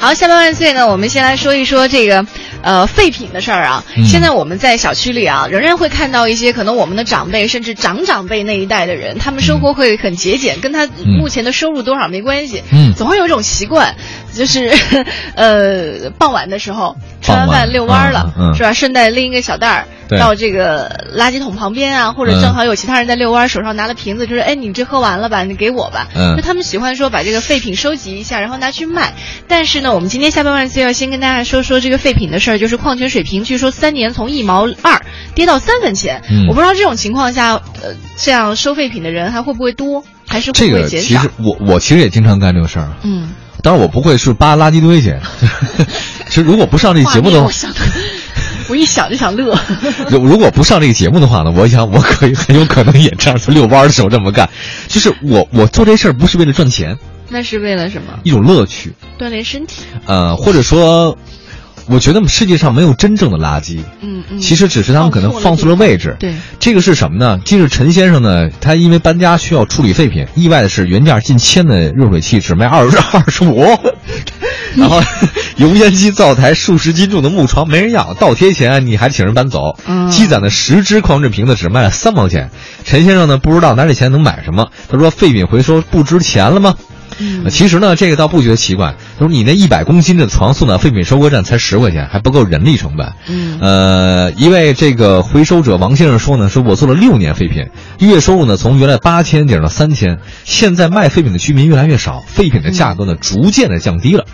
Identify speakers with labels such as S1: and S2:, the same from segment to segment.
S1: 好，下半万岁呢，我们先来说一说这个，呃，废品的事儿啊。
S2: 嗯
S1: 现在我们在小区里啊，仍然会看到一些可能我们的长辈甚至长长辈那一代的人，他们生活会很节俭，跟他目前的收入多少没关系。
S2: 嗯
S1: 总会有一种习惯，就是，呃，傍晚的时候吃完饭遛弯儿了，
S2: 嗯嗯
S1: 是吧？顺带拎一个小袋儿
S2: 对
S1: 到这个垃圾桶旁边啊，或者
S2: 嗯
S1: 正好有其他人在遛弯儿，手上拿了瓶子，就是哎，你这喝完了吧？你给我吧。
S2: 嗯
S1: 就他们喜欢说把这个废品收集一下，然后拿去卖。但是呢，我们今天下半万岁要先跟大家说说这个废品的事儿，就是矿泉水瓶，据说三年从一毛二跌到三分钱。
S2: 嗯
S1: 我不知道这种情况下，呃，这样收废品的人还会不会多，还是会
S2: 这
S1: 不会减少
S2: 个其实？我我其实也经常干这个事儿，
S1: 嗯，
S2: 当然我不会是扒垃圾堆去。其实如果不上这节目的话
S1: 画面我，一想就想乐。
S2: 如 如果不上这个节目的话呢，我想我可以很有可能也这样，就遛弯儿的时候这么干。就是我我做这事儿不是为了赚钱，
S1: 那是为了什么？
S2: 一种乐趣。
S1: 锻炼身体。
S2: 呃，或者说，我觉得世界上没有真正的垃圾，
S1: 嗯嗯。
S2: 其实只是他们可能放错了位置。
S1: 对。
S2: 这个是什么呢？今日陈先生呢，他因为搬家需要处理废品，意外的是原价近千的热水器只卖二十二十五，然后 油烟机、灶台数十斤重的木床没人要，倒贴钱你还请人搬走，
S1: 嗯
S2: 积攒的十只矿泉瓶子只卖了三毛钱。陈先生呢不知道拿这钱能买什么，他说废品回收不值钱了吗？其实呢，这个倒不觉得奇怪。他说你那一百公斤的床送到废品收割站才十块钱，还不够人力成本。
S1: 嗯
S2: 呃，一位这个回收者王先生说呢，说我做了六年废品，月收入呢从原来八千顶到三千，现在卖废品的居民越来越少，废品的价格呢逐渐的降低了。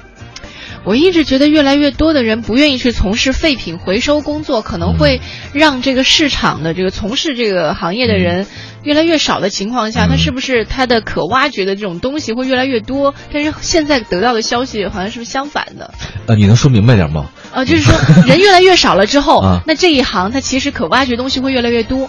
S1: 我一直觉得越来越多的人不愿意去从事废品回收工作，可能会让这个市场的这个从事这个行业的人越来越少的情况下，
S2: 嗯
S1: 它是不是它的可挖掘的这种东西会越来越多？但是现在得到的消息好像是不是相反的？
S2: 呃，你能说明白点吗？
S1: 呃，就是说人越来越少了之后，
S2: 啊
S1: 那这一行它其实可挖掘东西会越来越多。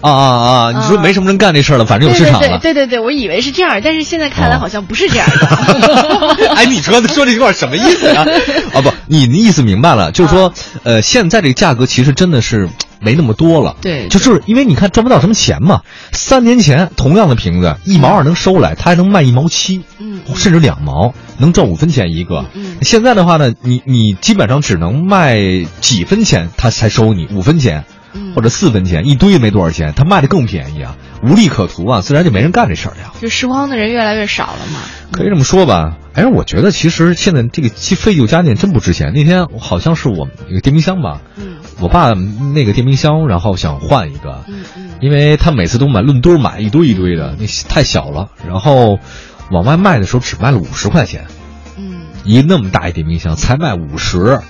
S2: 啊啊啊！你说没什么人干这事儿了，反正有市场
S1: 对
S2: 了。
S1: 对对对对，我以为是这样，但是现在看来
S2: 哦
S1: 好像不是这样的。
S2: 哎，你说说这句话什么意思啊？啊不，你的意思明白了，就是说，呃，现在这个价格其实真的是没那么多了。
S1: 对
S2: 就是因为你看赚不到什么钱嘛。三年前同样的瓶子一毛二能收来，它还能卖一毛七，
S1: 嗯
S2: 甚至两毛，能赚五分钱一个。
S1: 嗯
S2: 现在的话呢，你你基本上只能卖几分钱，他才收你五分钱。
S1: 嗯
S2: 或者四分钱，一堆没多少钱，他卖的更便宜啊，无利可图啊，自然就没人干这事儿了。
S1: 就拾荒的人越来越少了嘛。
S2: 可以这么说吧，哎，我觉得其实现在这个废旧家电真不值钱。那天好像是我们一个电冰箱吧，
S1: 嗯
S2: 我爸那个电冰箱，然后想换一个，
S1: 嗯嗯
S2: 因为他每次都买论堆买一堆一堆的，那太小了。然后往外卖的时候只卖了五十块钱，
S1: 嗯。
S2: 一那么大一电冰箱才卖五十，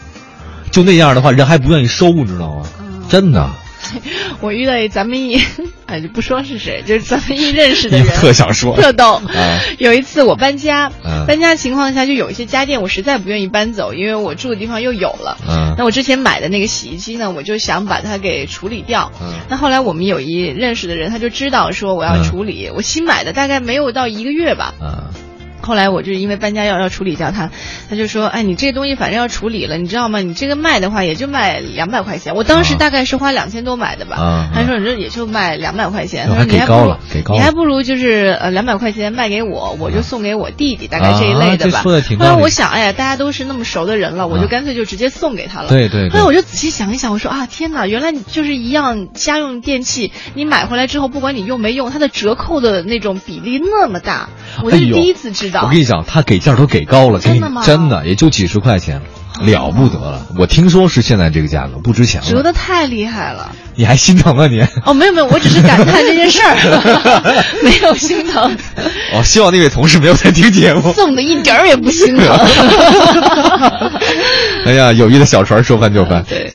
S2: 就那样的话，人还不愿意收，你知道吗？
S1: 嗯
S2: 真的，
S1: 我遇到一咱们一，哎，就不说是谁，就是咱们一认识的人，
S2: 特想说
S1: 特逗。
S2: 啊
S1: 有一次我搬家，
S2: 嗯
S1: 搬家情况下就有一些家电我实在不愿意搬走，因为我住的地方又有了。
S2: 嗯
S1: 那我之前买的那个洗衣机呢，我就想把它给处理掉。
S2: 嗯
S1: 那后来我们有一认识的人，他就知道说我要
S2: 嗯
S1: 处理，我新买的大概没有到一个月吧。
S2: 啊
S1: 后来我就因为搬家要要处理掉它，他就说，哎，你这东西反正要处理了，你知道吗？你这个卖的话也就卖两百块钱，我当时
S2: 啊
S1: 大概是花两千多买的吧。
S2: 啊
S1: 他说你这也就卖两百块钱，他说你还不如
S2: 给高了给高了
S1: 你还不如就是呃两百块钱卖给我，我就送给我弟弟，大概这一类的吧。后来我想，哎呀，大家都是那么熟的人了，我就
S2: 啊
S1: 干脆就直接送给他了。
S2: 对对对
S1: 后来我就仔细想一想，我说啊，天哪，原来你就是一样家用电器，你买回来之后，不管你用没用，它的折扣的那种比例那么大，我是第一次知道。
S2: 我跟你讲，他给价都给高了，给你
S1: 真的吗
S2: 真的也就几十块钱，了不得了。我听说是现在这个价格不值钱了，
S1: 折的太厉害了。
S2: 你还心疼啊你？
S1: 哦，没有没有，我只是感叹这件事儿，没有心疼，
S2: 哦，希望那位同事没有在听节目。
S1: 送的一点儿也不心疼。
S2: 哎呀，友谊的小船说翻就翻。
S1: 对。